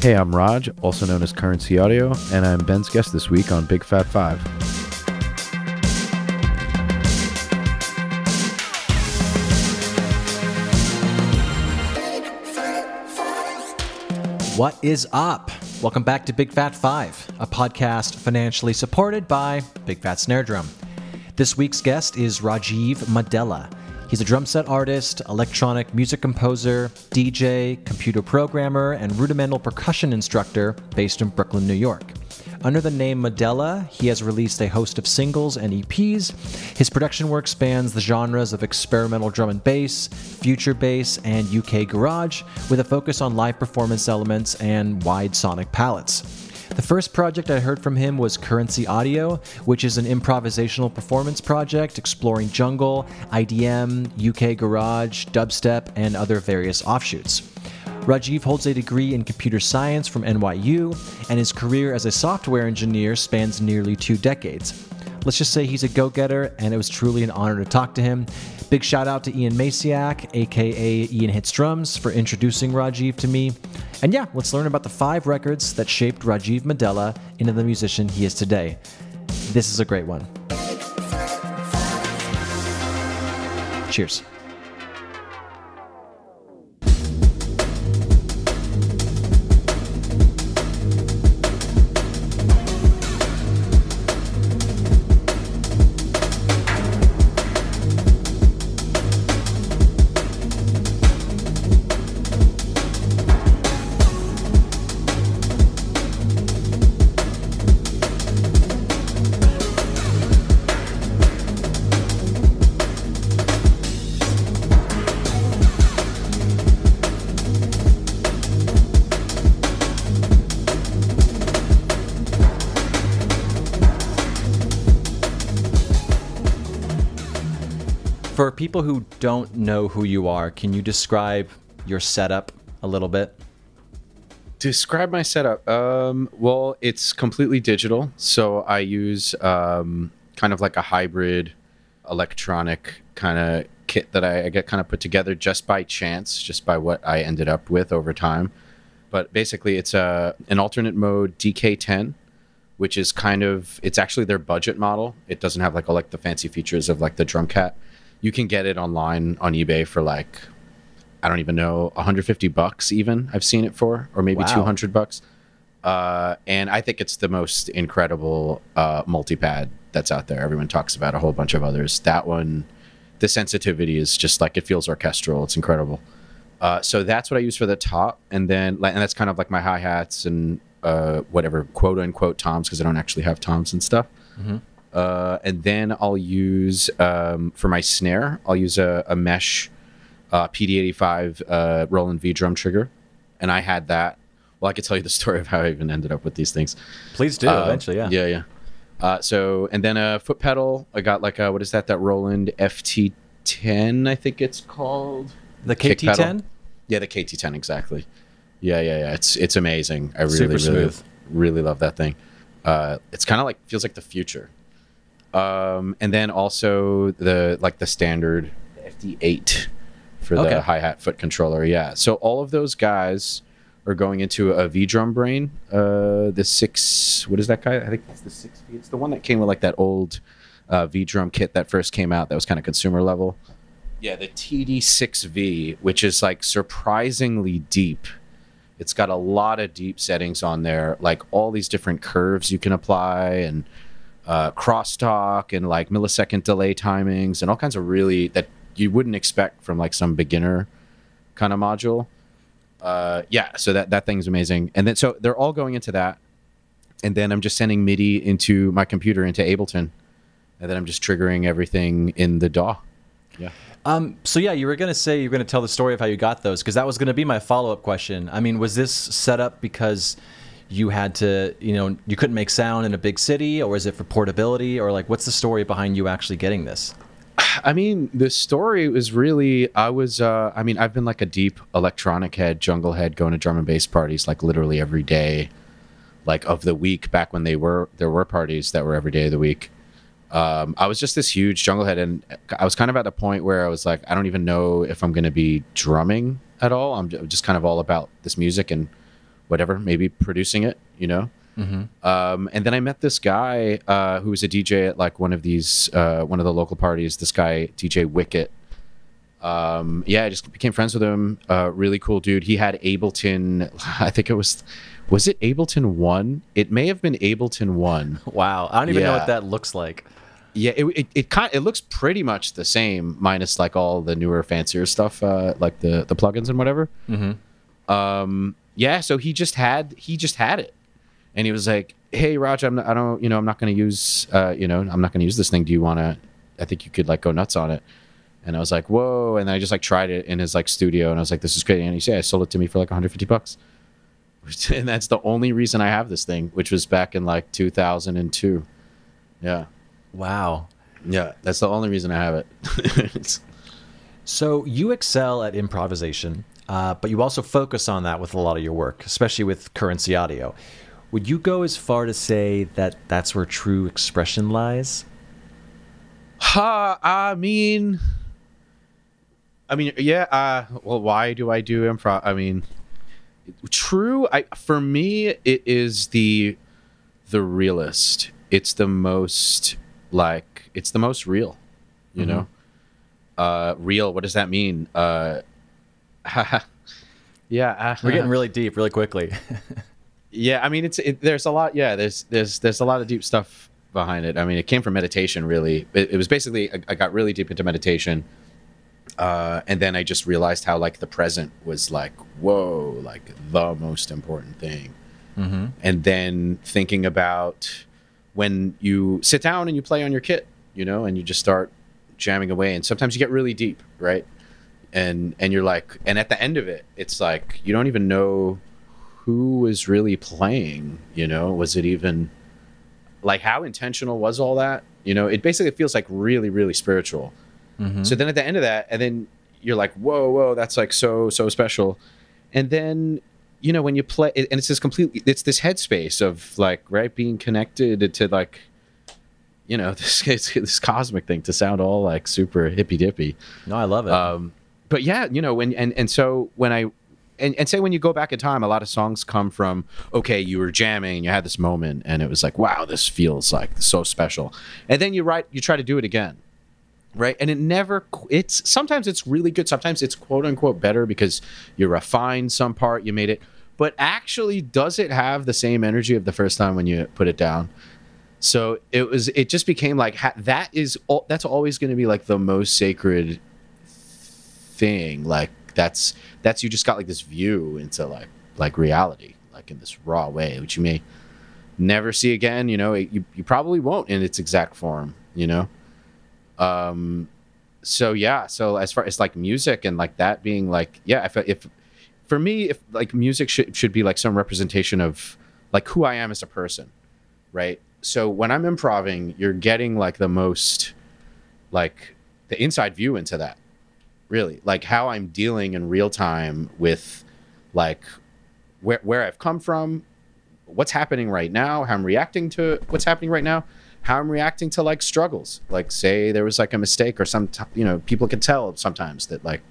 Hey, I'm Raj, also known as Currency Audio, and I'm Ben's guest this week on Big Fat Five. What is up? Welcome back to Big Fat Five, a podcast financially supported by Big Fat Snare Drum. This week's guest is Rajeev Maddela. He's a drum set artist, electronic music composer, DJ, computer programmer, and rudimental percussion instructor based in Brooklyn, New York. Under the name Maddela, he has released a host of singles and EPs. His production work spans the genres of experimental drum and bass, future bass, and UK garage, with a focus on live performance elements and wide sonic palettes. The first project I heard from him was Currency Audio, which is an improvisational performance project exploring jungle, IDM, UK garage, dubstep, and other various offshoots. Rajeev holds a degree in computer science from NYU, and his career as a software engineer spans nearly two decades. Let's just say he's a go getter, and it was truly an honor to talk to him. Big shout out to Ian Maciak, aka Ian Hits Drums, for introducing Rajeev to me. And yeah, let's learn about the five records that shaped Rajeev Maddela into the musician he is today. This is a great one. Cheers. People who don't know who you are, can you describe your setup a little bit? Describe my setup. Um, well, it's completely digital, so I use um, kind of like a hybrid electronic kind of kit that I, I get kind of put together just by chance, just by what I ended up with over time. But basically, it's a an alternate mode DK10, which is kind of it's actually their budget model. It doesn't have like all like the fancy features of like the drumKAT. You can get it online on eBay for like I don't even know 150 bucks even I've seen it for or maybe Wow. 200 bucks. Uh, and I think it's the most incredible uh, multi-pad that's out there. Everyone talks about a whole bunch of others. That one, the sensitivity is just like it feels orchestral. It's incredible. Uh, so that's what I use for the top, and then and that's kind of like my hi hats and uh, whatever quote unquote toms because I don't actually have toms and stuff. Uh, and then I'll use um, for my snare, I'll use a, a mesh uh, PD85 uh, Roland V drum trigger, and I had that. Well, I could tell you the story of how I even ended up with these things. Please do, Uh, eventually, yeah. Yeah, yeah. Uh, so, and then a foot pedal. I got like a, what is that? That Roland FT10, I think it's called. The KT10? Yeah, the KT10 exactly. Yeah, yeah, yeah. It's it's amazing. I really, really, really love that thing. Uh, it's kind of like feels like the future. Um, and then also the like the standard FD8 for Okay. the hi hat foot controller. Yeah. So all of those guys are going into a V drum brain. Uh, the six. What is that guy? I think it's the six V. It's the one that came with like that old uh, V drum kit that first came out. That was kind of consumer level. Yeah, the TD6V, which is like surprisingly deep. It's got a lot of deep settings on there, like all these different curves you can apply and uh, crosstalk and like millisecond delay timings and all kinds of really that you wouldn't expect from like some beginner kind of module. Uh, yeah, so that that thing's amazing. And then so they're all going into that, and then I'm just sending MIDI into my computer into Ableton, and then I'm just triggering everything in the DAW. Yeah. Um, so yeah, you were gonna say you were gonna tell the story of how you got those because that was gonna be my follow up question. I mean, was this set up because you had to, you know, you couldn't make sound in a big city, or is it for portability, or like, what's the story behind you actually getting this? I mean, the story was really I was uh I mean, I've been like a deep electronic head, jungle head going to drum and bass parties like literally every day like of the week back when they were there were parties that were every day of the week. Um, I was just this huge jungle head and I was kind of at a point where I was like I don't even know if I'm going to be drumming at all. I'm just kind of all about this music and whatever, maybe producing it, you know. Um, and then I met this guy uh, who was a DJ at like one of these uh, one of the local parties. This guy DJ Wicket. Um, yeah, I just became friends with him. Uh, really cool dude. He had Ableton. I think it was was it Ableton one? It may have been Ableton one. Wow, I don't even know what that looks like. Yeah, it it it, kind it looks pretty much the same, minus like all the newer, fancier stuff, uh, like the the plugins and whatever. Mm-hmm. Um, yeah, so he just had he just had it, and he was like, "Hey, Roger, I'm not, I don't, you know, I'm not going to use, uh, you know, I'm not going to use this thing. Do you want to? I think you could like go nuts on it." And I was like, "Whoa!" And then I just like tried it in his like studio, and I was like, "This is great." And he said, "I sold it to me for like 150 bucks." And that's the only reason I have this thing, which was back in like 2002. Yeah. Wow. Yeah, that's the only reason I have it. So you excel at improvisation, uh, but you also focus on that with a lot of your work, especially with currency audio. Would you go as far to say that that's where true expression lies? Ha, I mean, I mean, yeah. Uh, well, why do I do improv? I mean, true. I for me, it is the the realist. It's the most like it's the most real. You know, uh, real. What does that mean? Uh, yeah, uh, We're getting really deep really quickly. yeah, I mean, it's it, there's a lot. Yeah, there's there's there's a lot of deep stuff behind it. I mean, it came from meditation. Really, it, it was basically I, I got really deep into meditation, uh, and then I just realized how like the present was like whoa, like the most important thing. mm-hmm. And then thinking about when you sit down and you play on your kit, you know, and you just start jamming away, and sometimes you get really deep, right? And and you're like, and at the end of it, it's like you don't even know who was really playing. You know, was it even like how intentional was all that? You know, it basically feels like really, really spiritual. Mm-hmm. So then at the end of that, and then you're like, whoa, whoa, that's like so, so special. And then, you know, when you play, and it's this completely, it's this headspace of like, right, being connected to like, you know, this this cosmic thing to sound all like super hippy dippy. no, I love it. Um, but yeah, you know, when and and so when I and, and say when you go back in time, a lot of songs come from okay, you were jamming, you had this moment, and it was like, wow, this feels like so special, and then you write, you try to do it again, right? And it never, it's sometimes it's really good, sometimes it's quote unquote better because you refined some part, you made it, but actually, does it have the same energy of the first time when you put it down? So it was, it just became like ha- that is that's always going to be like the most sacred thing like that's that's you just got like this view into like like reality like in this raw way which you may never see again you know? It, you, you probably won't in its exact form you know? Um so yeah so as far as like music and like that being like yeah if, if for me if like music should, should be like some representation of like who i am as a person right? So when i'm improving you're getting like the most like the inside view into that really like how i'm dealing in real time with like where, where i've come from what's happening right now how i'm reacting to what's happening right now how i'm reacting to like struggles. Like say there was like a mistake or some t- you know people can tell sometimes that like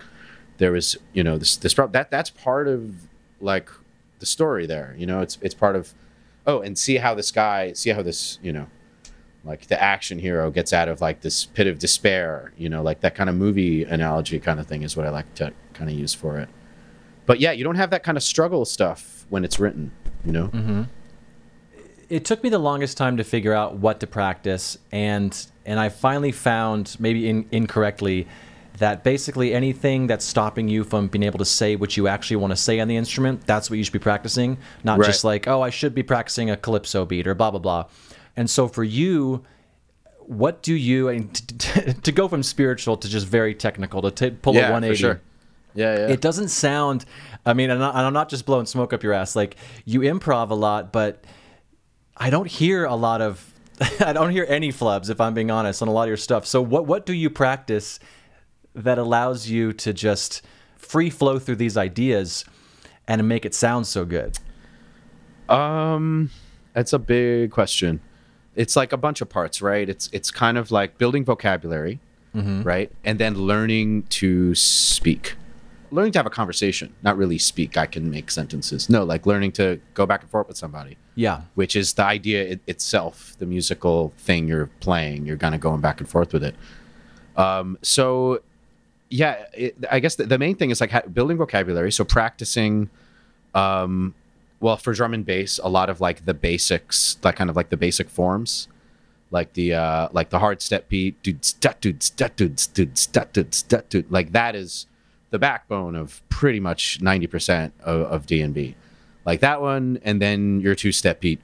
there was you know this this prob- that that's part of like the story there you know? It's it's part of oh and see how this guy see how this you know like the action hero gets out of like this pit of despair you know like that kind of movie analogy kind of thing is what i like to kind of use for it but yeah you don't have that kind of struggle stuff when it's written you know Mm-hmm. it took me the longest time to figure out what to practice and and I finally found maybe in, incorrectly that basically anything that's stopping you from being able to say what you actually want to say on the instrument that's what you should be practicing not Right. just like oh I should be practicing a calypso beat or blah blah blah and so for you what do you and t- t- to go from spiritual to just very technical to t- pull a yeah 180 for sure. Yeah yeah. It doesn't sound i mean I- and i'm not just blowing smoke up your ass. Like you improv a lot but i don't hear a lot of i don't hear any flubs if i'm being honest on a lot of your stuff. So what what do you practice that allows you to just free flow through these ideas and make it sound so good? Um, that's a big question. It's like a bunch of parts, right? It's it's kind of like building vocabulary, right, and then learning to speak, learning to have a conversation, not really speak. I can make sentences. No, like learning to go back and forth with somebody, Yeah. which is the idea it, itself, the musical thing you're playing. You're kind of going back and forth with it. Um, so, yeah, it, I guess the, the main thing is like ha- building vocabulary. So practicing, um, well, for drum and bass, a lot of like the basics, like kind of like the basic forms like the uh like the hard step beat dude stat dude dude dude dude dude like that is the backbone of pretty much 90% of, of D&B like that one and then your two step beat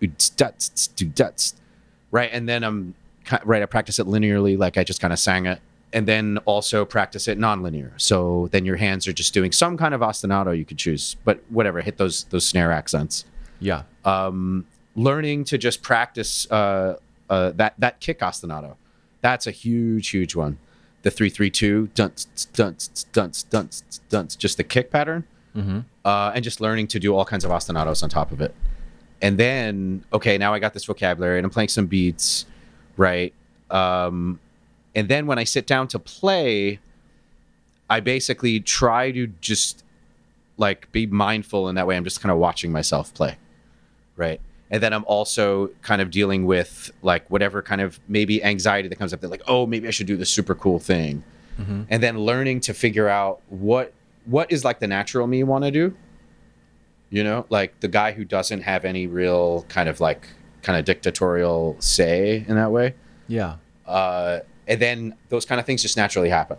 right and then I'm right I practice it linearly like I just kind of sang it and then also practice it non-linear so then your hands are just doing some kind of ostinato you could choose but whatever hit those those snare accents Yeah. um, learning to just practice uh, uh, that that kick ostinato. That's a huge, huge one. The three three two dunce dunce dunce dunce dunce, just the kick pattern, Mm-hmm. uh, and just learning to do all kinds of ostinatos on top of it. And then, okay, now I got this vocabulary, and I'm playing some beats, right? Um, and then when I sit down to play, I basically try to just like be mindful in that way. I'm just kind of watching myself play, right? And then I'm also kind of dealing with like whatever kind of maybe anxiety that comes up that like, oh, maybe I should do this super cool thing. Mm-hmm. And then learning to figure out what what is like the natural me want to do. You know, like the guy who doesn't have any real kind of like kind of dictatorial say in that way Yeah. uh, and then those kind of things just naturally happen,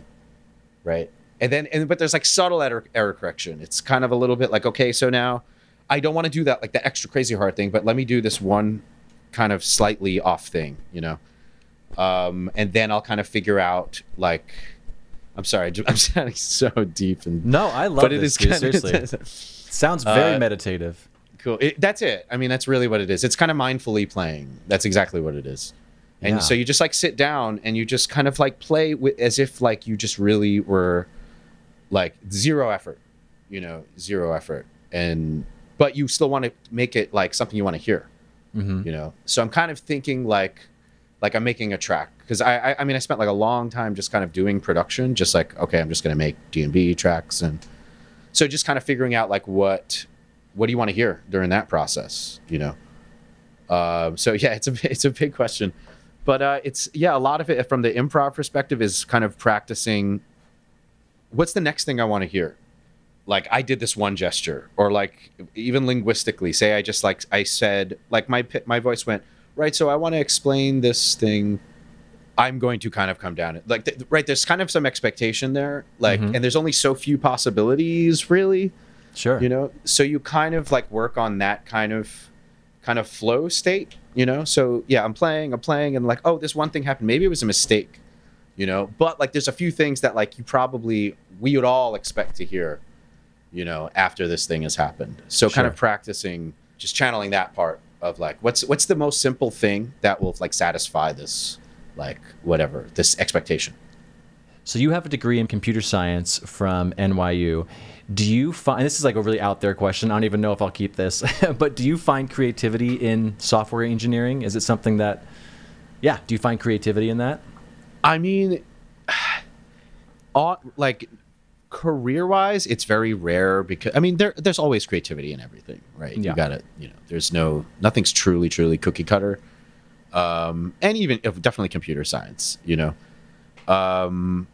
right? And then, and but there's like subtle error, error correction. It's kind of a little bit like, okay, so now I don't want to do that like the extra crazy hard thing, but let me do this one kind of slightly off thing, you know. Um, and then I'll kind of figure out like, I'm sorry, I'm sounding so deep and No, I love but it this. is kind seriously. Sounds very Uh, meditative. cool. It, that's it. I mean, that's really what it is. It's kind of mindfully playing. That's exactly what it is. And Yeah. so you just like sit down and you just kind of like play with, as if like you just really were like zero effort, you know, zero effort. And but you still want to make it like something you want to hear, Mm-hmm. you know. So I'm kind of thinking like like I'm making a track because I, I I mean I spent like a long time just kind of doing production, just like okay, I'm just gonna make D and B tracks and so just kind of figuring out like what what do you want to hear during that process you know um, so yeah it's a it's a big question but uh, it's yeah a lot of it from the improv perspective is kind of practicing what's the next thing i want to hear? Like i did this one gesture or like even linguistically say i just like i said like my my voice went right so i want to explain this thing. I'm going to kind of come down. Like th- right there's kind of some expectation there like Mhm. and there's only so few possibilities really. Sure. you know? So you kind of like work on that kind of kind of flow state you know? So yeah i'm playing i'm playing and like oh this one thing happened. Maybe it was a mistake you know? But like there's a few things that like you probably we would all expect to hear you know after this thing has happened. So kind of practicing just channeling that part of like what's what's the most simple thing that will like satisfy this like whatever this expectation So you have a degree in computer science from NYU. Do you find this is like a really out there question? I don't even know if I'll keep this, but do you find creativity in software engineering? Is it something that, yeah, do you find creativity in that? I mean, all, like career wise, it's very rare because I mean there there's always creativity in everything, right? Yeah. You got to you know there's no nothing's truly truly cookie cutter, um, and even definitely computer science, you know, um,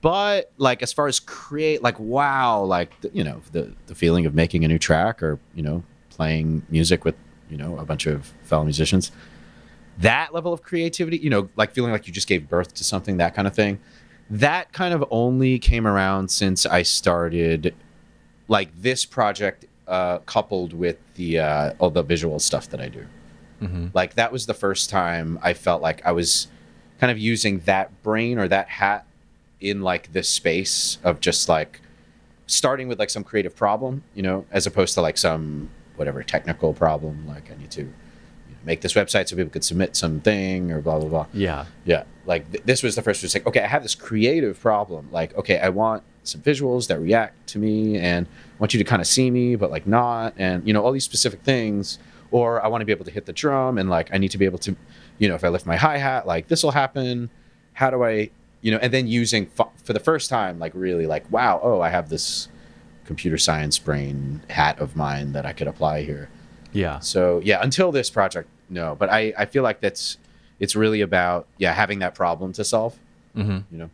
but like as far as create like wow like the, you know the the feeling of making a new track or you know playing music with you know a bunch of fellow musicians that level of creativity, you know, like feeling like you just gave birth to something, that kind of thing, that kind of only came around since I started like this project uh, coupled with the uh, all the visual stuff that I do. Mm-hmm. Like that was the first time I felt like I was kind of using that brain or that hat in like this space of just like starting with like some creative problem, you know, as opposed to like some whatever technical problem, like I need to you know, make this website so people could submit something or blah blah blah. Yeah. Yeah, like th- this was the first. Was like, okay, I have this creative problem. Like, okay, I want some visuals that react to me, and I want you to kind of see me, but like not, and you know, all these specific things. Or I want to be able to hit the drum, and like I need to be able to, you know, if I lift my hi hat, like this will happen. How do I you know, and then using fu- for the first time, like really, like wow, oh, I have this computer science brain hat of mine that I could apply here. Yeah. So yeah, until this project, no. But I I feel like that's it's really about yeah having that problem to solve. Mm-hmm. You know.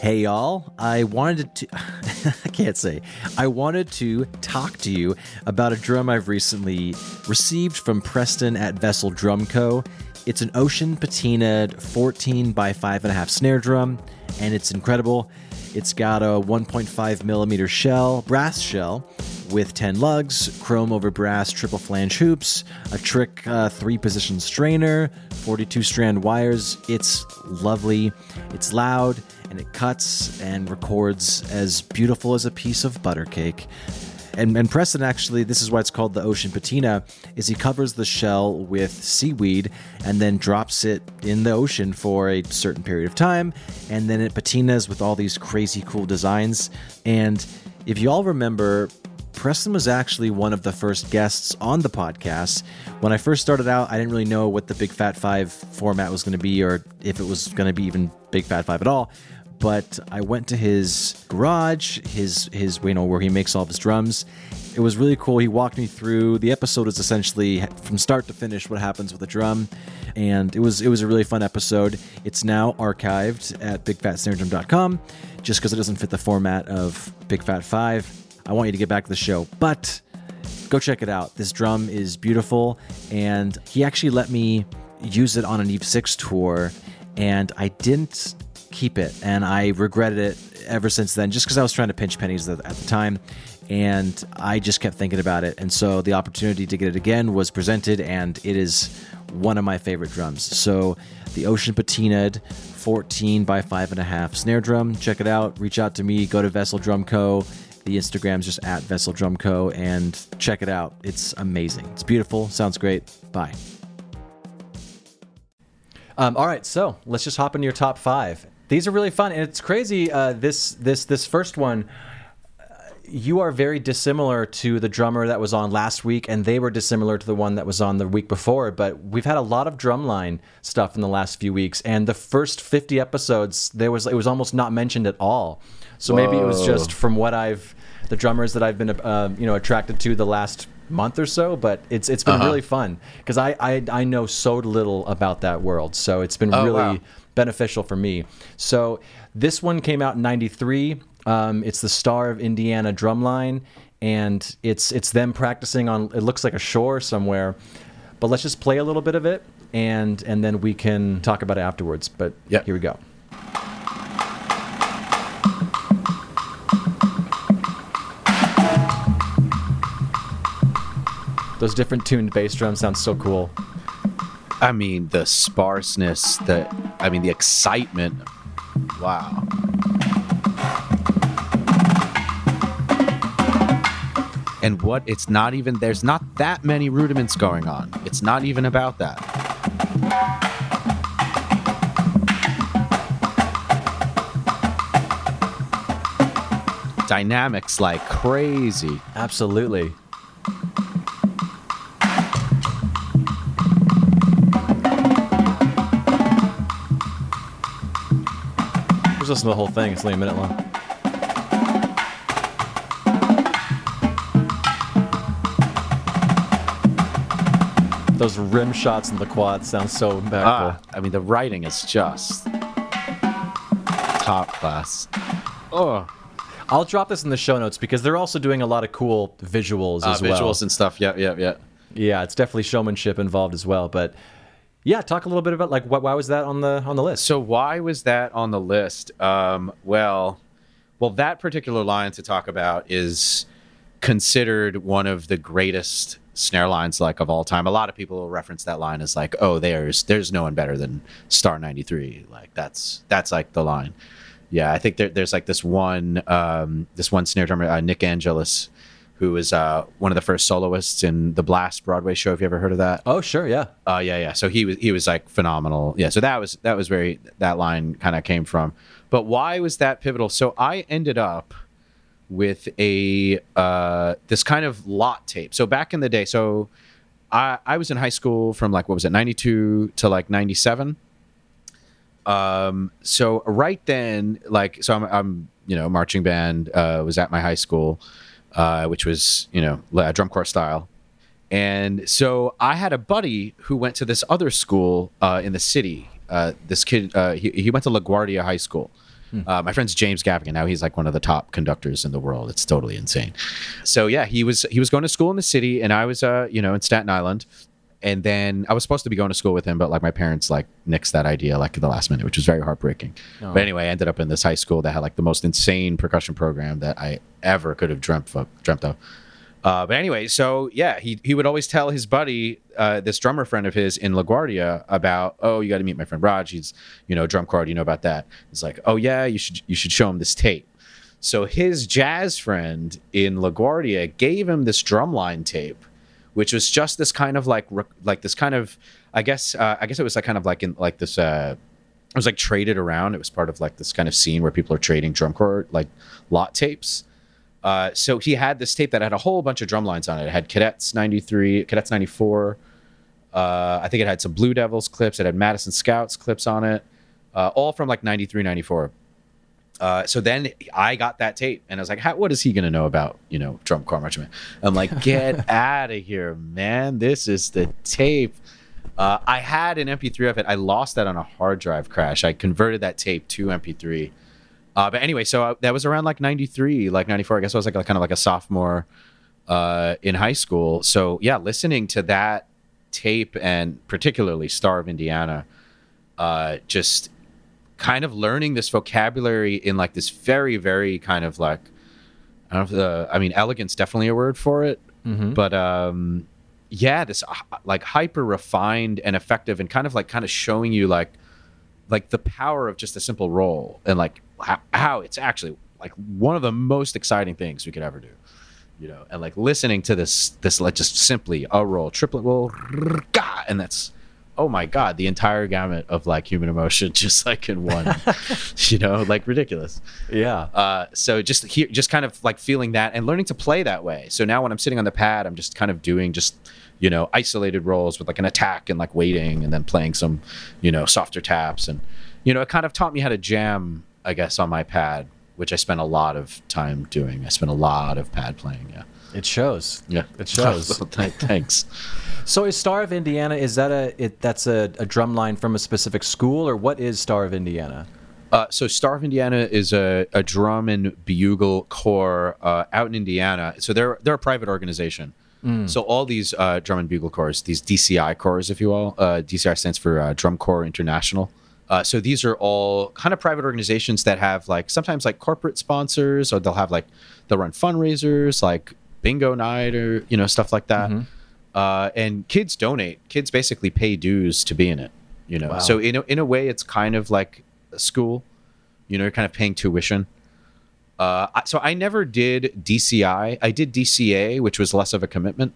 Hey y'all, I wanted to I can't say. I wanted to talk to you about a drum I've recently received from Preston at Vessel Drum Co. It's an ocean patinaed 14 by 5.5 snare drum, and it's incredible. It's got a 1.5 millimeter shell, brass shell, with 10 lugs, chrome over brass triple flange hoops, a trick uh, three position strainer, 42 strand wires. It's lovely, it's loud, and it cuts and records as beautiful as a piece of butter cake. And, and Preston actually, this is why it's called the ocean patina, is he covers the shell with seaweed and then drops it in the ocean for a certain period of time, and then it patinas with all these crazy cool designs. And if you all remember, Preston was actually one of the first guests on the podcast. When I first started out, I didn't really know what the Big Fat Five format was going to be, or if it was going to be even Big Fat Five at all but I went to his garage, his his you know where he makes all of his drums. It was really cool. He walked me through. The episode is essentially from start to finish what happens with a drum, and it was it was a really fun episode. It's now archived at bigfatsnaredrum.com, just because it doesn't fit the format of Big Fat Five. I want you to get back to the show, but go check it out. This drum is beautiful, and he actually let me use it on an Eve Six tour, and I didn't keep it, and I regretted it ever since then, just because I was trying to pinch pennies at, the time, and I just kept thinking about it. And so the opportunity to get it again was presented, and it is one of my favorite drums. So the Ocean Patinaed 14 by 5.5 snare drum. Check it out. Reach out to me. Go to Vessel Drum Co. The Instagram's just at Vessel Drum Co. and check it out. It's amazing. It's beautiful. Sounds great. Bye. Um, all right, so let's just hop into your top five. These are really fun, and it's crazy. Uh, this this this first one, uh, you are very dissimilar to the drummer that was on last week, and they were dissimilar to the one that was on the week before. But we've had a lot of drumline stuff in the last few weeks, and the first fifty episodes, there was it was almost not mentioned at all. So maybe it was just from what I've the drummers that I've been uh, you know attracted to the last month or so, but it's it's been Uh-huh. really fun because I, I I know so little about that world, so it's been Oh, really wow. Beneficial for me. So this one came out in '93. Um, it's the Star of Indiana drumline, and it's it's them practicing on. It looks like a shore somewhere, but let's just play a little bit of it, and and then we can talk about it afterwards. But Yep. here we go. Those different tuned bass drums sound so cool. I mean, the sparseness, the I mean, the excitement. Wow. And what it's not even there's not that many rudiments going on. It's not even about that. Dynamics like crazy. Absolutely. Just listen to the whole thing. It's only a minute long. Those rim shots in the quad sound so impactful. Ah, I mean, the writing is just top class. Oh, I'll drop this in the show notes because they're also doing a lot of cool visuals uh, as well. visuals and stuff. Yeah, yeah, yeah. Yeah, it's definitely showmanship involved as well. But yeah, talk a little bit about like wh- why was that on the on the list? So why was that on the list? Um, well, well, that particular line to talk about is considered one of the greatest snare lines like of all time. A lot of people will reference that line as like, oh, there's there's no one better than Star ninety three. Like that's that's like the line. Yeah, I think there, there's like this one um, this one snare drummer, uh, Nick Angelis, who was uh, one of the first soloists in the Blast Broadway show. Have you ever heard of that? oh, sure, yeah. Uh, yeah, yeah. So he was he was like phenomenal. Yeah. So that was that was very that line kind of came from. But why was that pivotal? So I ended up with a uh, this kind of lot tape. So back in the day, so I I was in high school from like what was it ninety two to like ninety seven. um, so right then, like, so I'm, I'm you know, marching band uh, was at my high school, uh, which was you know drum corps style, and so I had a buddy who went to this other school uh, in the city. Uh, this kid, uh, he, he went to LaGuardia High School. Uh, my friend's James Gaffigan. Now he's like one of the top conductors in the world. It's totally insane. So yeah, he was he was going to school in the city, and I was uh you know in Staten Island, and then I was supposed to be going to school with him, but like my parents like nixed that idea like at the last minute, which was very heartbreaking. Oh. But anyway, I ended up in this high school that had like the most insane percussion program that I ever could have dreamt of. Dreamt of. Uh, but anyway, so yeah, he he would always tell his buddy, uh, this drummer friend of his in LaGuardia, about, oh, you got to meet my friend Raj. He's, you know, drum. Do you know about that? He's like, oh yeah, you should you should show him this tape. So his jazz friend in LaGuardia gave him this drumline tape, which was just this kind of like like this kind of I guess uh, I guess it was like kind of like in like this uh, it was like traded around. It was part of like this kind of scene where people are trading drum corps like lot tapes. Uh, so he had this tape that had a whole bunch of drum lines on it. It had Cadets 93, Cadets 94. Uh, I think it had some Blue Devils clips. It had Madison Scouts clips on it, uh, all from like 93, 94. Uh, so then I got that tape and I was like, How, what is he going to know about, you know, corps marching band? I'm like, get out of here, man. This is the tape. Uh, I had an MP3 of it. I lost that on a hard drive crash. I converted that tape to MP3. Uh, but anyway, so I, that was around like 93, like 94. I guess I was like, kind of like a sophomore uh, in high school. So yeah, listening to that tape and particularly Star of Indiana, uh, just kind of learning this vocabulary in like this very, very kind of like, I don't know if the, I mean, elegance definitely a word for it, Mhm. but um, yeah, this uh, like hyper refined and effective and kind of like kind of showing you like, like the power of just a simple roll and like how, how it's actually like one of the most exciting things we could ever do you know and like listening to this this like just simply a roll triplet roll and that's oh my god the entire gamut of like human emotion just like in one you know like ridiculous Yeah. uh, so just here, just kind of like feeling that and learning to play that way. So now when I'm sitting on the pad, I'm just kind of doing just you know isolated rolls with like an attack and like waiting and then playing some you know softer taps and you know it kind of taught me how to jam, I guess, on my pad, which I spent a lot of time doing. I spent a lot of pad playing. Yeah, It shows. yeah, It shows. Thanks. So is Star of Indiana is that a it, that's a, a drum line from a specific school or what is Star of Indiana? Uh, so Star of Indiana is a, a drum and bugle corps uh, out in Indiana. So they're they're a private organization. So all these uh, drum and bugle corps, these DCI corps, if you will, uh, DCI stands for uh, Drum Corps International. Uh, so these are all kind of private organizations that have like sometimes like corporate sponsors, or they'll have like they'll run fundraisers like bingo night or you know stuff like that. Uh, and kids donate. Kids basically pay dues to be in it. You know, Wow. so in a, in a way, it's kind of like a school. You know, you're kind of paying tuition. Uh, so I never did DCI. I did DCA, which was less of a commitment,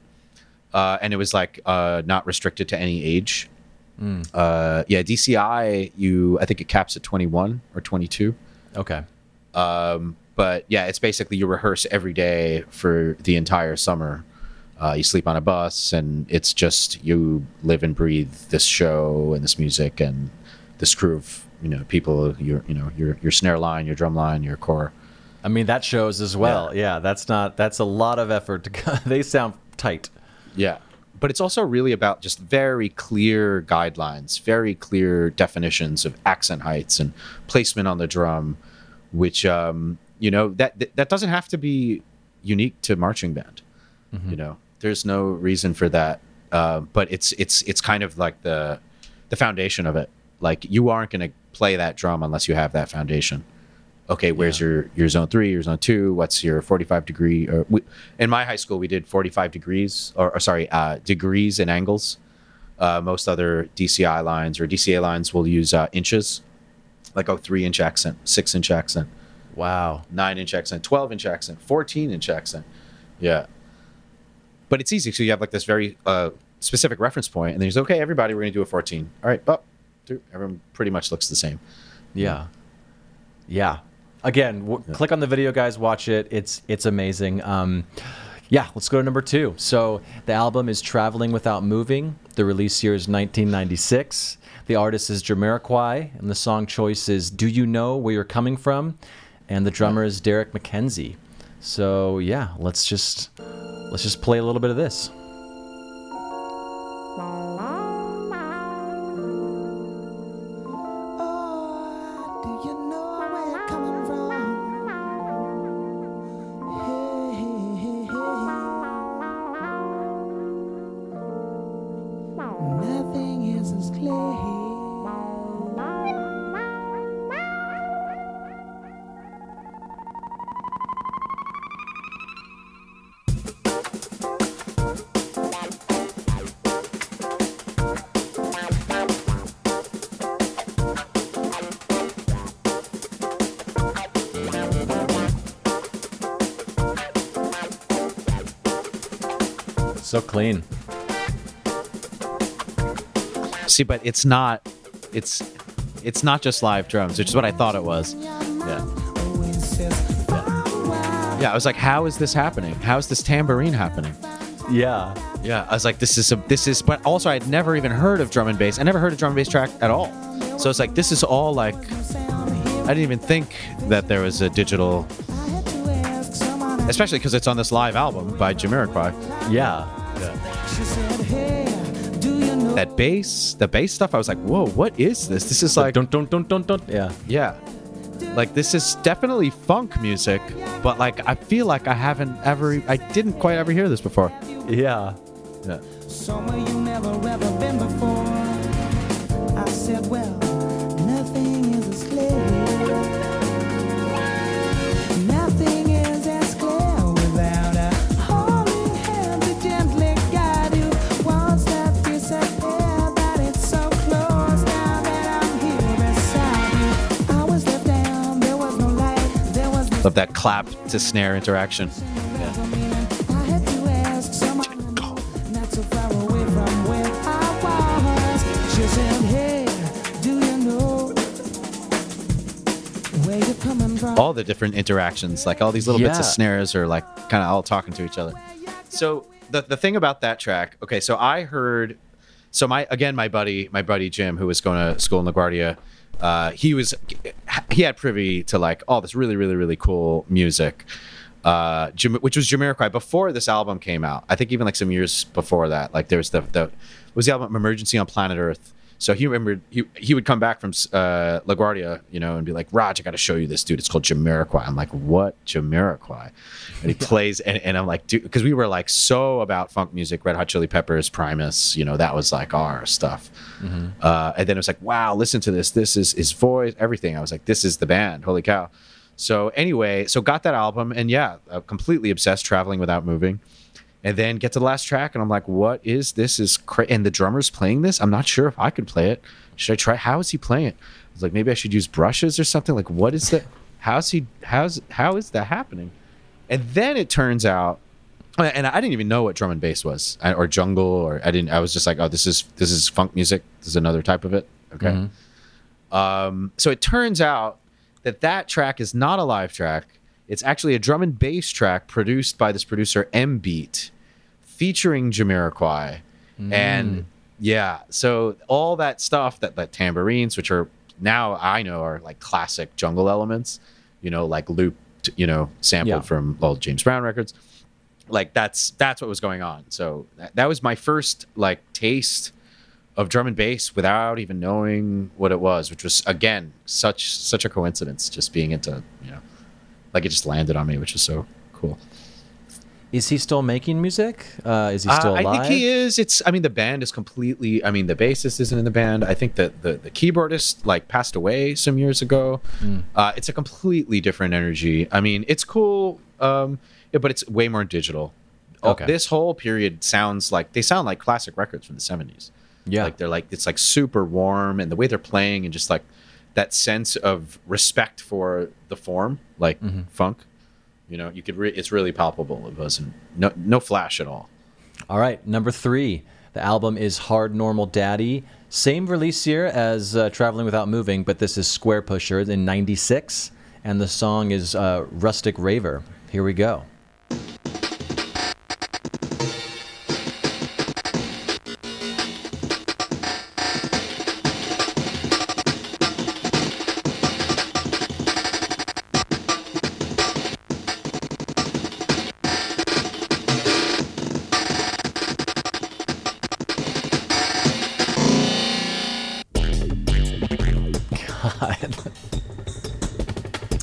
uh, and it was like uh, not restricted to any age. Uh, yeah, DCI, you I think it caps at 21 or 22. Okay. Um, but yeah, it's basically you rehearse every day for the entire summer. Uh, you sleep on a bus, and it's just you live and breathe this show and this music and this crew of you know people. Your you know your your snare line, your drum line, your core. I mean that shows as well. Yeah, that's not that's a lot of effort to they sound tight. Yeah. But it's also really about just very clear guidelines, very clear definitions of accent heights and placement on the drum, which um, you know that that- that doesn't have to be unique to marching band. You know, there's no reason for that. Uh, but it's it's it's kind of like the the foundation of it. Like you aren't going to play that drum unless you have that foundation. Okay, where's your your zone three, your zone two? What's your forty five degree? Or we, in my high school, we did forty five degrees, or, or sorry, uh, degrees and angles. Uh, most other DCI lines or DCA lines will use uh, inches, like a three inch accent, six inch accent, Wow. nine inch accent, twelve inch accent, fourteen inch accent. Yeah, but it's easy. So you have like this very uh, specific reference point, and then you say, okay, everybody, we're gonna do a fourteen. All right, but everyone pretty much looks the same. Yeah. Yeah. Again, w- click on the video, guys. Watch it. It's it's amazing. Um, Yeah, let's go to number two. So the album is Traveling Without Moving. The release year is 1996. The artist is Jamiroquai, and the song choice is Do You Know Where You're Coming From? And the drummer is Derrick McKenzie. So yeah, let's just let's just play a little bit of this. See, but it's not. It's it's not just live drums, which is what I thought it was. Yeah. Yeah, I was like, how is this happening? How is this tambourine happening? Yeah. Yeah, I was like, this is a, this is, but also I had never even heard of drum and bass. I never heard a drum and bass track at all. So it's like, this is all like, I didn't even think that there was a digital, especially because it's on this live album by Jamiroquai. Yeah. That bass, the bass stuff, I was like, whoa, what is this? This is like, don't don't don't don't don't. Yeah. yeah, like this is definitely funk music, but like I feel like I haven't ever, I didn't quite ever hear this before. Yeah. Yeah. Somewhere you never ever been before. I said, well, you know where you're coming from? all the different interactions like all these little bits of snares are like kind of all talking to each other so the, the thing about that track okay so i heard so my again my buddy my buddy jim who was going to school in laguardia uh, he was he had privy to like all this really really really cool music uh, which was Jamiroquai before this album came out. I think even like some years before that, like there's the the was the album Emergency on Planet Earth. So he remembered he he would come back from uh, LaGuardia, you know, and be like, Raj, I got to show you this dude. It's called Jamiroquai. I'm like, what Jamiroquai? And he plays, and, and I'm like, dude, because we were like so about funk music, Red Hot Chili Peppers, Primus, you know, that was like our stuff. Uh, and then it was like, wow, listen to this. This is his voice, everything. I was like, this is the band. Holy cow. So anyway, so got that album, and yeah, uh, completely obsessed, traveling without moving and then get to the last track and i'm like what is this? Is cra-? and the drummer's playing this? I'm not sure if i could play it. Should i try? How is he playing? It i was like maybe i should use brushes or something? Like what is that how's he how's how is that happening? And then it turns out and i didn't even know what drum and bass was or jungle or i didn't i was just like oh this is this is funk music. This is another type of it. Okay. Um, so it turns out that that track is not a live track. It's actually a drum and bass track produced by this producer M Beat, featuring Jamiroquai, mm. and yeah, so all that stuff that that tambourines, which are now I know are like classic jungle elements, you know, like looped, you know, sampled Yeah. from old James Brown records. Like that's that's what was going on. So that, that was my first like taste of drum and bass without even knowing what it was, which was again such such a coincidence. Just being into you know, like it just landed on me, which is so cool. Is he still making music? Uh, is he Uh, still I think he is. It's. I mean, the band is completely. I mean, the bassist isn't in the band. I think that the the keyboardist like passed away some years ago. Uh, it's a completely different energy. I mean, it's cool, um, yeah, but it's way more digital. Okay. This whole period sounds like they sound like classic records from the seventies. Yeah. like they're like it's like super warm, and the way they're playing, and just like that sense of respect for the form, like funk. You know, you could. Re- it's really palpable. It wasn't no no flash at all. All right, number three. The album is Hard Normal Daddy. Same release year as uh, Traveling Without Moving, but this is Squarepusher in 96. And the song is uh, Rustic Raver. Here we go.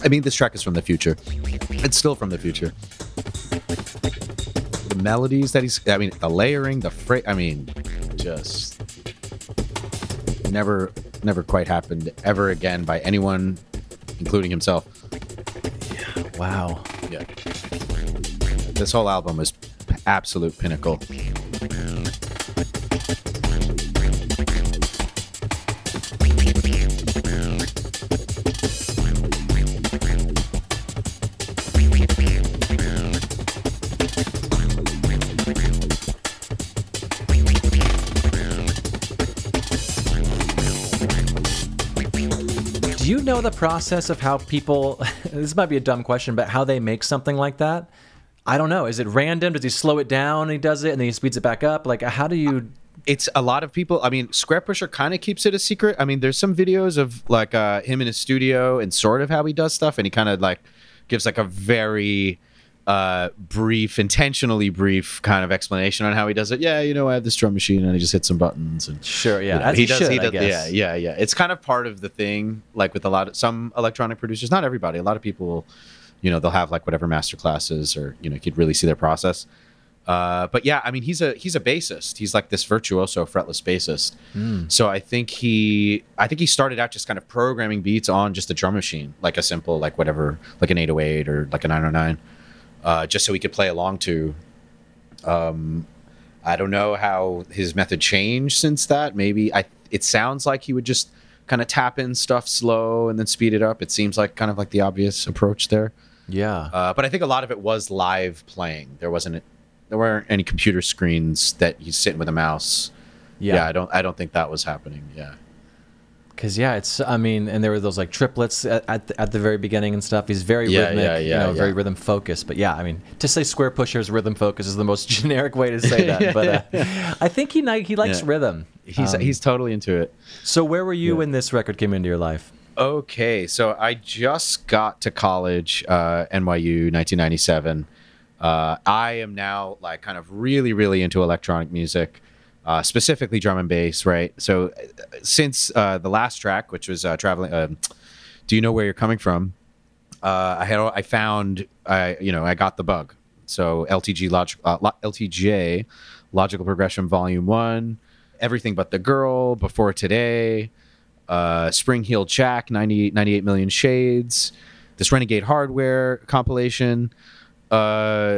I mean, this track is from the future. It's still from the future. The melodies that he's, I mean, the layering, the fra- I mean, just never, never quite happened ever again by anyone, including himself. Wow. Yeah. This whole album is absolute pinnacle. Do you know the process of how people? this might be a dumb question, but how they make something like that? I don't know. Is it random? Does he slow it down and he does it and then he speeds it back up? Like, how do you? it's a lot of people. I mean, Squarepusher kind of keeps it a secret. I mean, there's some videos of like uh, him in his studio and sort of how he does stuff, and he kind of like gives like a very uh, brief, intentionally brief kind of explanation on how he does it. Yeah, you know, I have this drum machine and I just hit some buttons and Sure, yeah, you know, he he does. should, he does. Yeah, yeah, yeah. It's kind of part of the thing. Like with a lot of some electronic producers, not everybody. A lot of people, will, you know, they'll have like whatever master classes or you know, you could really see their process. Uh, but yeah, I mean, he's a he's a bassist. He's like this virtuoso fretless bassist. So I think he I think he started out just kind of programming beats on just a drum machine, like a simple like whatever, like an 808 or like a 909, uh, just so he could play along to. Um, I don't know how his method changed since that. Maybe I. It sounds like he would just kind of tap in stuff slow and then speed it up. It seems like kind of like the obvious approach there. Yeah. Uh, but I think a lot of it was live playing. There wasn't there weren't any computer screens that he's sitting with a mouse. Yeah. Yeah, I don't I don't think that was happening. Yeah. Because yeah, it's I mean, and there were those like triplets at, at, the, at the very beginning and stuff. He's very Yeah, rhythmic, yeah, you yeah, know, very rhythm focused. But yeah, I mean, to say Squarepusher's rhythm focus is the most generic way to say that. but uh, I think he he likes Yeah. rhythm. He's Um, he's totally into it. So where were you Yeah. when this record came into your life? Okay, so I just got to college, uh, NYU, 1997. Uh, I am now like kind of really, really into electronic music, uh, specifically drum and bass. Right. So uh, since uh, the last track, which was uh, traveling, um do you know where you're coming from? Uh, I had I found I you know I got the bug. So LTG logic uh, LTJ, logical progression volume one, everything but the girl before today Spring Heeled Jack, 98, 98 million shades, this Renegade Hardware compilation,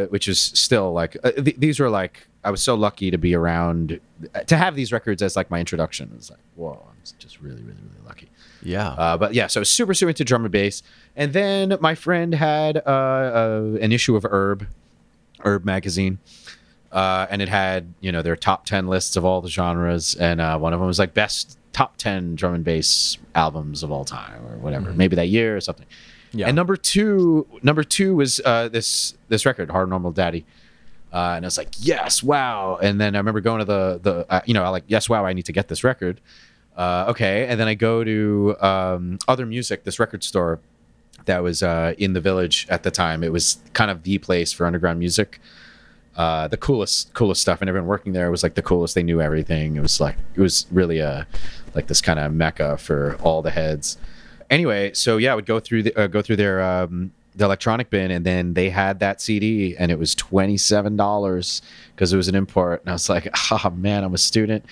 which is still like th- these were like I was so lucky to be around to have these records as like my introduction. It was like whoa, I'm just really really really lucky. Yeah. Uh, but yeah, so super super into drum and bass, and then my friend had uh, uh, an issue of Urb, Urb magazine. Uh, and it had, you know, their top 10 lists of all the genres. And uh, one of them was like best top 10 drum and bass albums of all time or whatever, maybe that year or something. Yeah. And number two, number two was uh, this this record, Hard Normal Daddy. Uh, and I was like, yes, wow. And then I remember going to the the uh, you know, I like, yes, wow, I need to get this record. Uh, okay, and then I go to um, Other Music, this record store that was uh, in the village at the time. It was kind of the place for underground music. Uh, the coolest, coolest stuff, and everyone working there was like the coolest. They knew everything. It was like it was really a like this kind of mecca for all the heads. Anyway, so yeah, I would go through the, uh, go through their um, the electronic bin, and then they had that CD, and it was twenty seven dollars because it was an import. And I was like, oh man, I'm a student,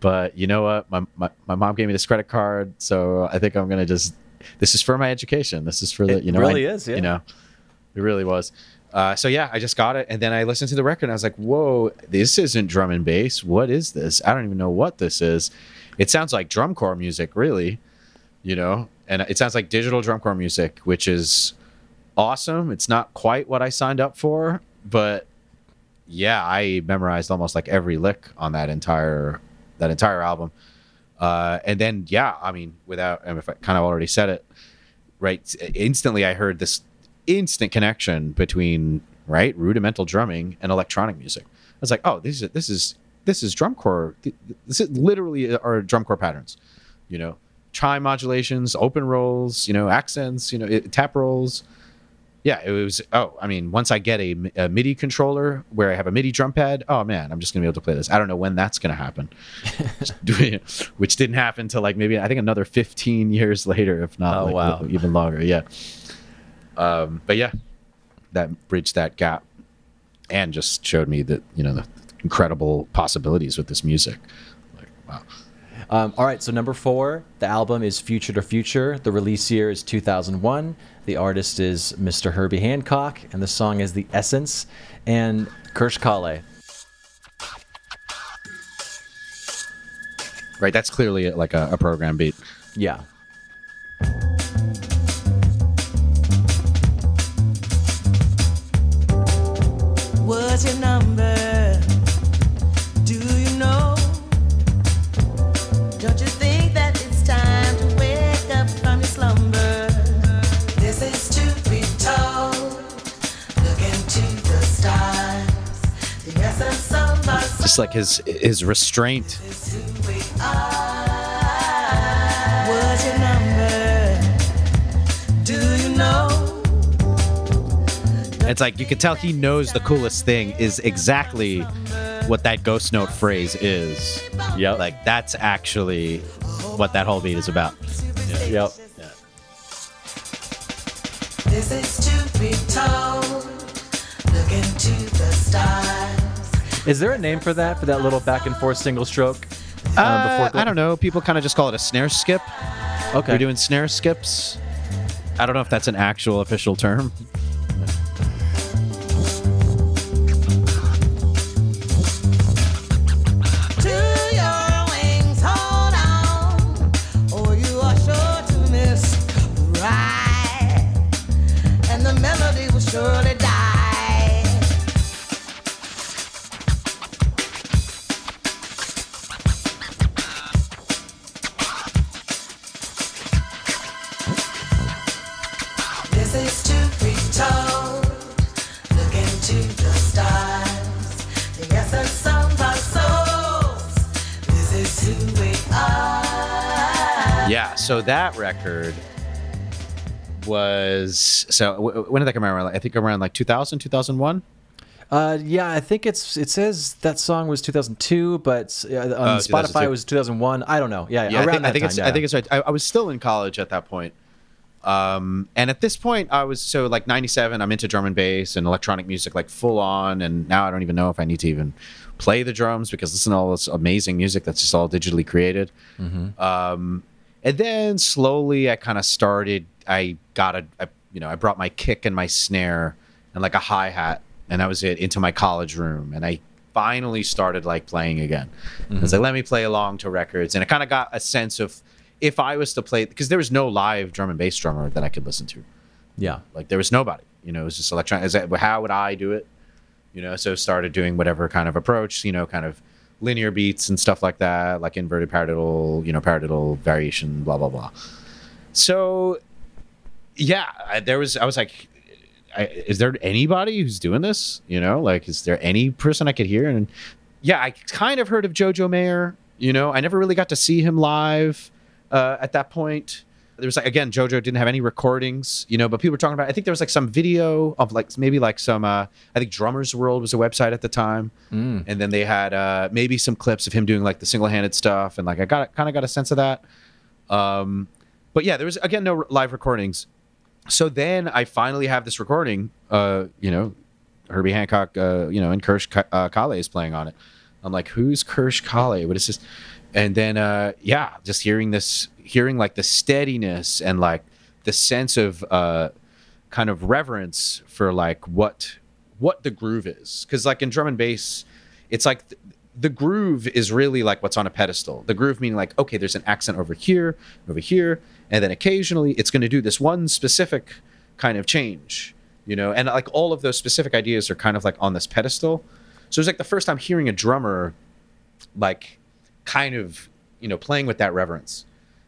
but you know what? My, my my mom gave me this credit card, so I think I'm gonna just. This is for my education. This is for the It you know really I- is, yeah. You know, it really was. Uh, so yeah, I just got it, and then I listened to the record, and I was like, "Whoa, this isn't drum and bass. What is this? I don't even know what this is. It sounds like drum corps music, really, you know, and it sounds like digital drum corps music, which is awesome. It's not quite what I signed up for, but yeah, I memorized almost like every lick on that entire that entire album. Uh, and then yeah, I mean, without I if I kind of already said it, right? Instantly, I heard this instant connection between right rudimental drumming and electronic music. I was like, oh, this is this is this is drum corps. This is literally are drum corps patterns. You know, chime modulations, open rolls, you know, accents, you know, it, tap rolls. Yeah, it was. Oh, I mean, once I get a, a MIDI controller where I have a MIDI drum pad, oh man, I'm just gonna be able to play this. I don't know when that's gonna happen, which didn't happen until like maybe I think another 15 years later, if not Oh, like wow. even longer. Yeah. Um, but yeah, that bridged that gap, and just showed me that you know the incredible possibilities with this music. Like wow. Um, all right, so number four, the album is Future to Future. The release year is 2001. The artist is Mr. Herbie Hancock, and the song is The Essence and Karsh Kale. Right, that's clearly like a, a program beat. Yeah. Just like his his restraint. is who we are. What's your number? Do you know? It's like you can tell he knows the coolest thing is exactly what that ghost note phrase is. Yep. Like that's actually what that whole beat is about. Yep. This Is there a name for that, for that little back and forth single stroke? Uh, I don't know. People kind of just call it a snare skip. Okay. We're doing snare skips. I don't know if that's an actual official term. That record was so w- when did that come around? I think around like 2000, 2001. Uh, yeah, I think it's it says that song was 2002, but uh, on Oh, Spotify it was 2001. I don't know. Yeah, Yeah, I around think, that I think time. it's yeah. I think it's right. I, I was still in college at that point. Um, and at this point, I was so like '97. I'm into drum and bass and electronic music, like full on. And now I don't even know if I need to even play the drums because listen to all this amazing music that's just all digitally created. Um, and then slowly, I kind of started. I got a, I, you know, I brought my kick and my snare and like a hi hat, and that was it into my college room, and I finally started like playing again. I was mm-hmm. like, let me play along to records, and I kind of got a sense of if I was to play because there was no live drum and bass drummer that I could listen to. yeah. Like there was nobody. You know, it was just electronic. Is that how would I do it? You know, so started doing whatever kind of approach. You know, kind of linear beats and stuff like that, like inverted paradiddle. You know, paradiddle variation, blah blah blah. So, yeah, I, there was. I was like, I, is there anybody who's doing this? You know, like, is there any person I could hear? And yeah, I kind of heard of Jojo Mayer. You know, I never really got to see him live uh, at that point. There was like again, JoJo didn't have any recordings, you know, but people were talking about. I think there was like some video of like maybe like some. Uh, I think Drummers World was a website at the time, and then they had uh, maybe some clips of him doing like the single-handed stuff, and like I got kind of got a sense of that. Um, but yeah, there was again no live recordings. So then I finally have this recording. Uh, you know, Herbie Hancock, uh, you know, and Karsh uh, Kale is playing on it. I'm like, who's Karsh Kale? What is this? And then, uh, yeah, just hearing this, hearing like the steadiness and like the sense of uh, kind of reverence for like what what the groove is, because like in drum and bass, it's like th- the groove is really like what's on a pedestal. The groove meaning like, okay, there's an accent over here, over here, and then occasionally it's going to do this one specific kind of change, you know, and like all of those specific ideas are kind of like on this pedestal. So it's like the first time hearing a drummer like kind of you know playing with that reverence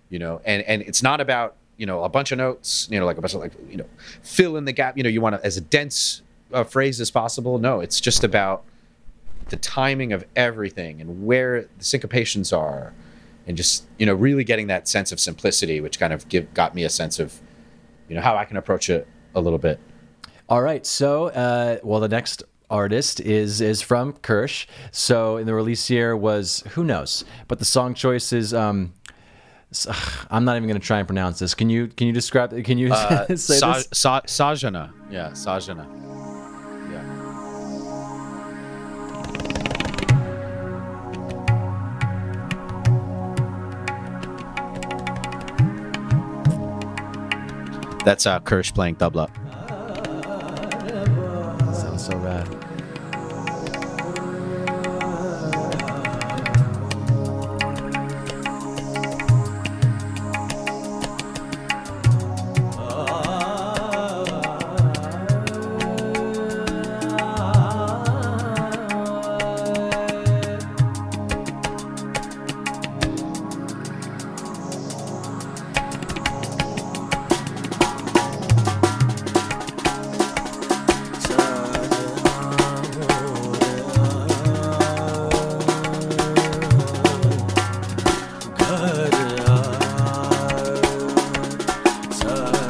you know and and it's not about you know a bunch of notes you know like a bunch of like you know fill in the gap you know you want to as a dense uh, phrase as possible no it's just about the timing of everything and where the syncopations are and just you know really getting that sense of simplicity which kind of give got me a sense of you know how i can approach it a little bit All right. So, uh, well, the next artist is is from Karsh. So, in the release year was who knows, but the song choice is. Um, I'm not even going to try and pronounce this. Can you can you describe? It? Can you say Sa- this? Sa- Sajana. Yeah, Sajana. Yeah. That's uh, Karsh playing tabla. Sounds so rad.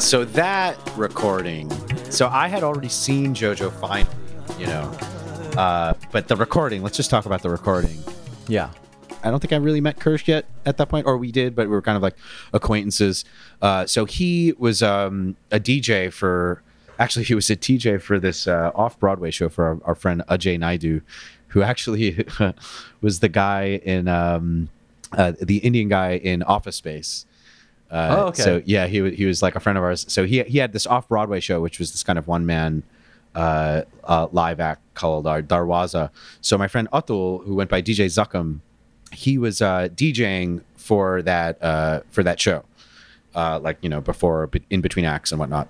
So that recording. So I had already seen JoJo finally, you know. Uh, but the recording. Let's just talk about the recording. Yeah. I don't think I really met Karsh yet at that point, or we did, but we were kind of like acquaintances. Uh, so he was um, a DJ for, actually, he was a DJ for this uh, off Broadway show for our, our friend Ajay Naidu, who actually was the guy in um, uh, the Indian guy in Office Space. Uh, Oh, okay. So yeah, he he was like a friend of ours. So he he had this off Broadway show, which was this kind of one man uh, uh, live act called our Darwaza. So my friend Atul, who went by DJ Zuckham, he was uh, DJing for that uh, for that show, uh, like you know before in between acts and whatnot.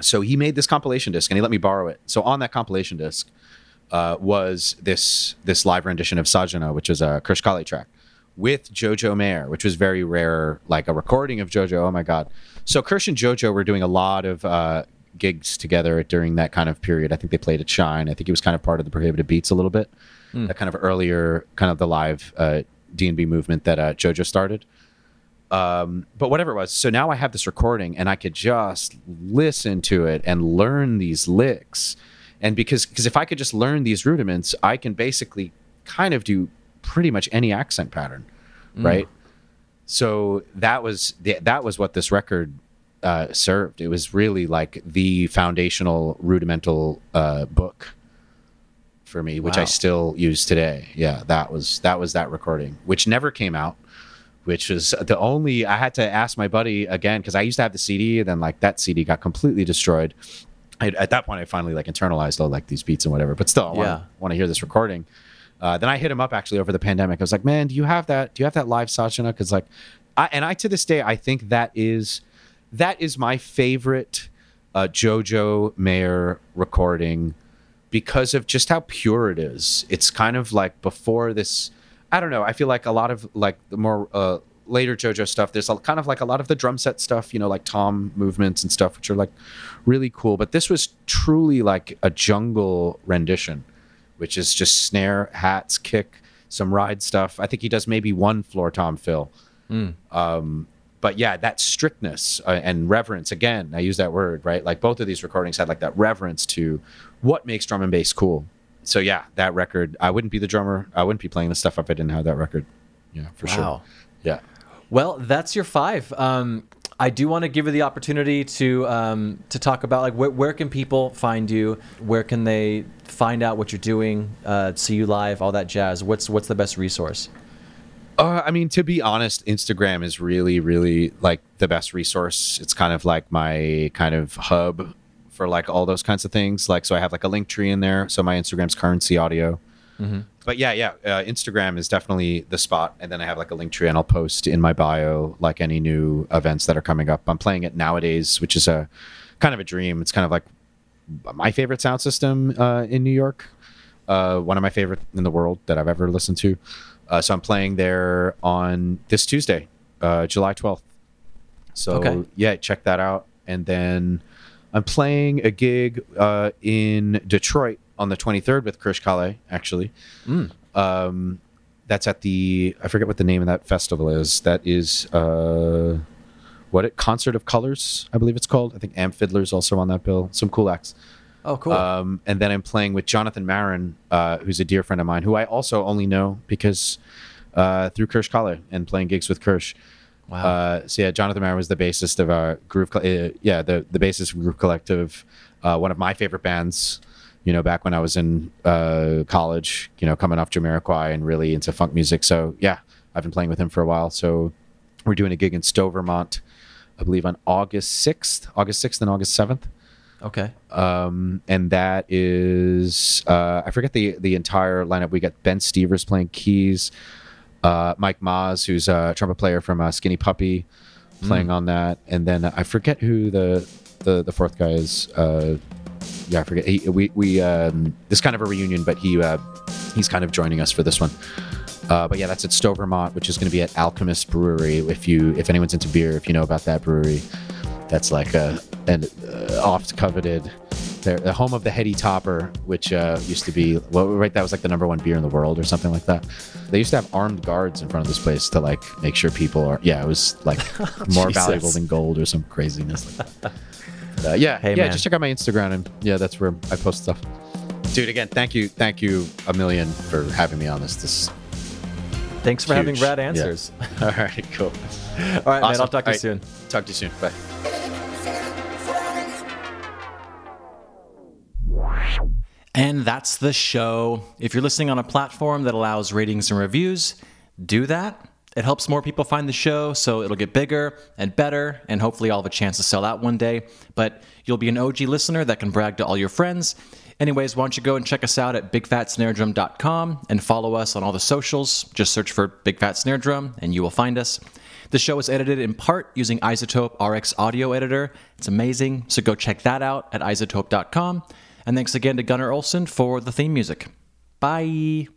So he made this compilation disc and he let me borrow it. So on that compilation disc uh, was this this live rendition of Sajana, which is a Karsh Kale track with Jojo Mayer, which was very rare, like a recording of Jojo. Oh my god! So Karsh and Jojo were doing a lot of uh, gigs together during that kind of period. I think they played at Shine. I think he was kind of part of the Prohibited Beats a little bit, that kind of earlier kind of the live uh, D and B movement that uh, Jojo started. Um, but whatever it was, so now I have this recording and I could just listen to it and learn these licks. And because because if I could just learn these rudiments, I can basically kind of do pretty much any accent pattern, right? So that was the, that was what this record uh, served. It was really like the foundational rudimental uh, book for me, which I still use today. Yeah, that was that was that recording, which never came out. Which was the only I had to ask my buddy again because I used to have the CD, and then like that CD got completely destroyed. I, at that point, I finally like internalized all like these beats and whatever. But still, I Yeah. want to hear this recording. Uh, then I hit him up actually over the pandemic. I was like, "Man, do you have that? Do you have that live Sajana?" Because like, I, and I to this day I think that is that is my favorite uh, JoJo Mayer recording because of just how pure it is. It's kind of like before this. I don't know. I feel like a lot of like the more uh, later JoJo stuff. There's a, kind of like a lot of the drum set stuff, you know, like tom movements and stuff, which are like really cool. But this was truly like a jungle rendition, which is just snare, hats, kick, some ride stuff. I think he does maybe one floor tom fill but yeah, that strictness uh, and reverence again, I use that word, right? Like both of these recordings had like that reverence to what makes drum and bass cool. So yeah, that record, I wouldn't be the drummer. I wouldn't be playing this stuff if I didn't have that record. Yeah, for Wow. sure. Yeah. Well, that's your five. Um, I do want to give you the opportunity to um, to talk about like where, where can people find you? Where can they find out what you're doing? Uh, see you live, all that jazz. What's what's the best resource? Uh, I mean, to be honest, Instagram is really, really like the best resource. It's kind of like my kind of hub for like all those kinds of things. Like, so I have like a link tree in there. So my Instagram's currency audio. But yeah, yeah, uh, Instagram is definitely the spot. And then I have like a link tree, and I'll post in my bio like any new events that are coming up. I'm playing it nowadays, which is a kind of a dream. It's kind of like my favorite sound system uh, in New York. Uh, one of my favorite in the world that I've ever listened to. Uh, so I'm playing there on this Tuesday, uh, July 12th. So Okay. yeah, check that out. And then I'm playing a gig uh, in Detroit on the 23rd with Karsh Kale, actually. Um, that's at the I forget what the name of that festival is. That is uh, what it Concert of Colors, I believe it's called. I think Amp Fiddler's also on that bill. Some cool acts. Oh, cool. Um, and then I'm playing with Jonathan Maron, uh, who's a dear friend of mine, who I also only know because uh, through Karsh Kale and playing gigs with Karsh. Wow. Uh, so yeah, Jonathan Maron was the bassist of uh, Groove. Uh, yeah, the the bassist from Groove Collective, uh, one of my favorite bands. You know, back when I was in uh, college, you know, coming off Jamiroquai and really into funk music. So yeah, I've been playing with him for a while. So we're doing a gig in Stowe, Vermont, I believe on August sixth, August sixth and August seventh okay. um, and that is uh, I forget the the entire lineup. We got Ben Stevers playing keys, uh, Mike Maz, who's a trumpet player from uh, Skinny Puppy, playing on that, and then I forget who the the, the fourth guy is. Uh, yeah, I forget. He, we we um, this kind of a reunion, but he uh, he's kind of joining us for this one. Uh, but yeah, that's at Stowe, Vermont, which is going to be at Alchemist Brewery. If you if anyone's into beer, if you know about that brewery, that's like a an uh, oft coveted. They're the home of the Heady Topper, which uh, used to be well, right. That was like the number one beer in the world, or something like that. They used to have armed guards in front of this place to like make sure people are. Yeah, it was like more valuable than gold or some craziness. Like that. Uh, yeah, Hey, yeah. man. Just check out my Instagram, and yeah, that's where I post stuff. Dude, again, thank you, thank you a million for having me on this. This Thanks for having huge. rad Yeah. answers. all right, cool. All right, man. I'll talk to you All soon. Talk to you soon. Bye. And that's the show. If you're listening on a platform that allows ratings and reviews, do that. It helps more people find the show, so it'll get bigger and better, and hopefully I'll have a chance to sell out one day. But you'll be an OG listener that can brag to all your friends. Anyways, why don't you go and check us out at bigfatsnaredrum.com and follow us on all the socials. Just search for Big Fat Snare Drum and you will find us. The show is edited in part using iZotope RX Audio Editor. It's amazing, so go check that out at izotope.com. And thanks again to Gunnar Olson for the theme music. Bye.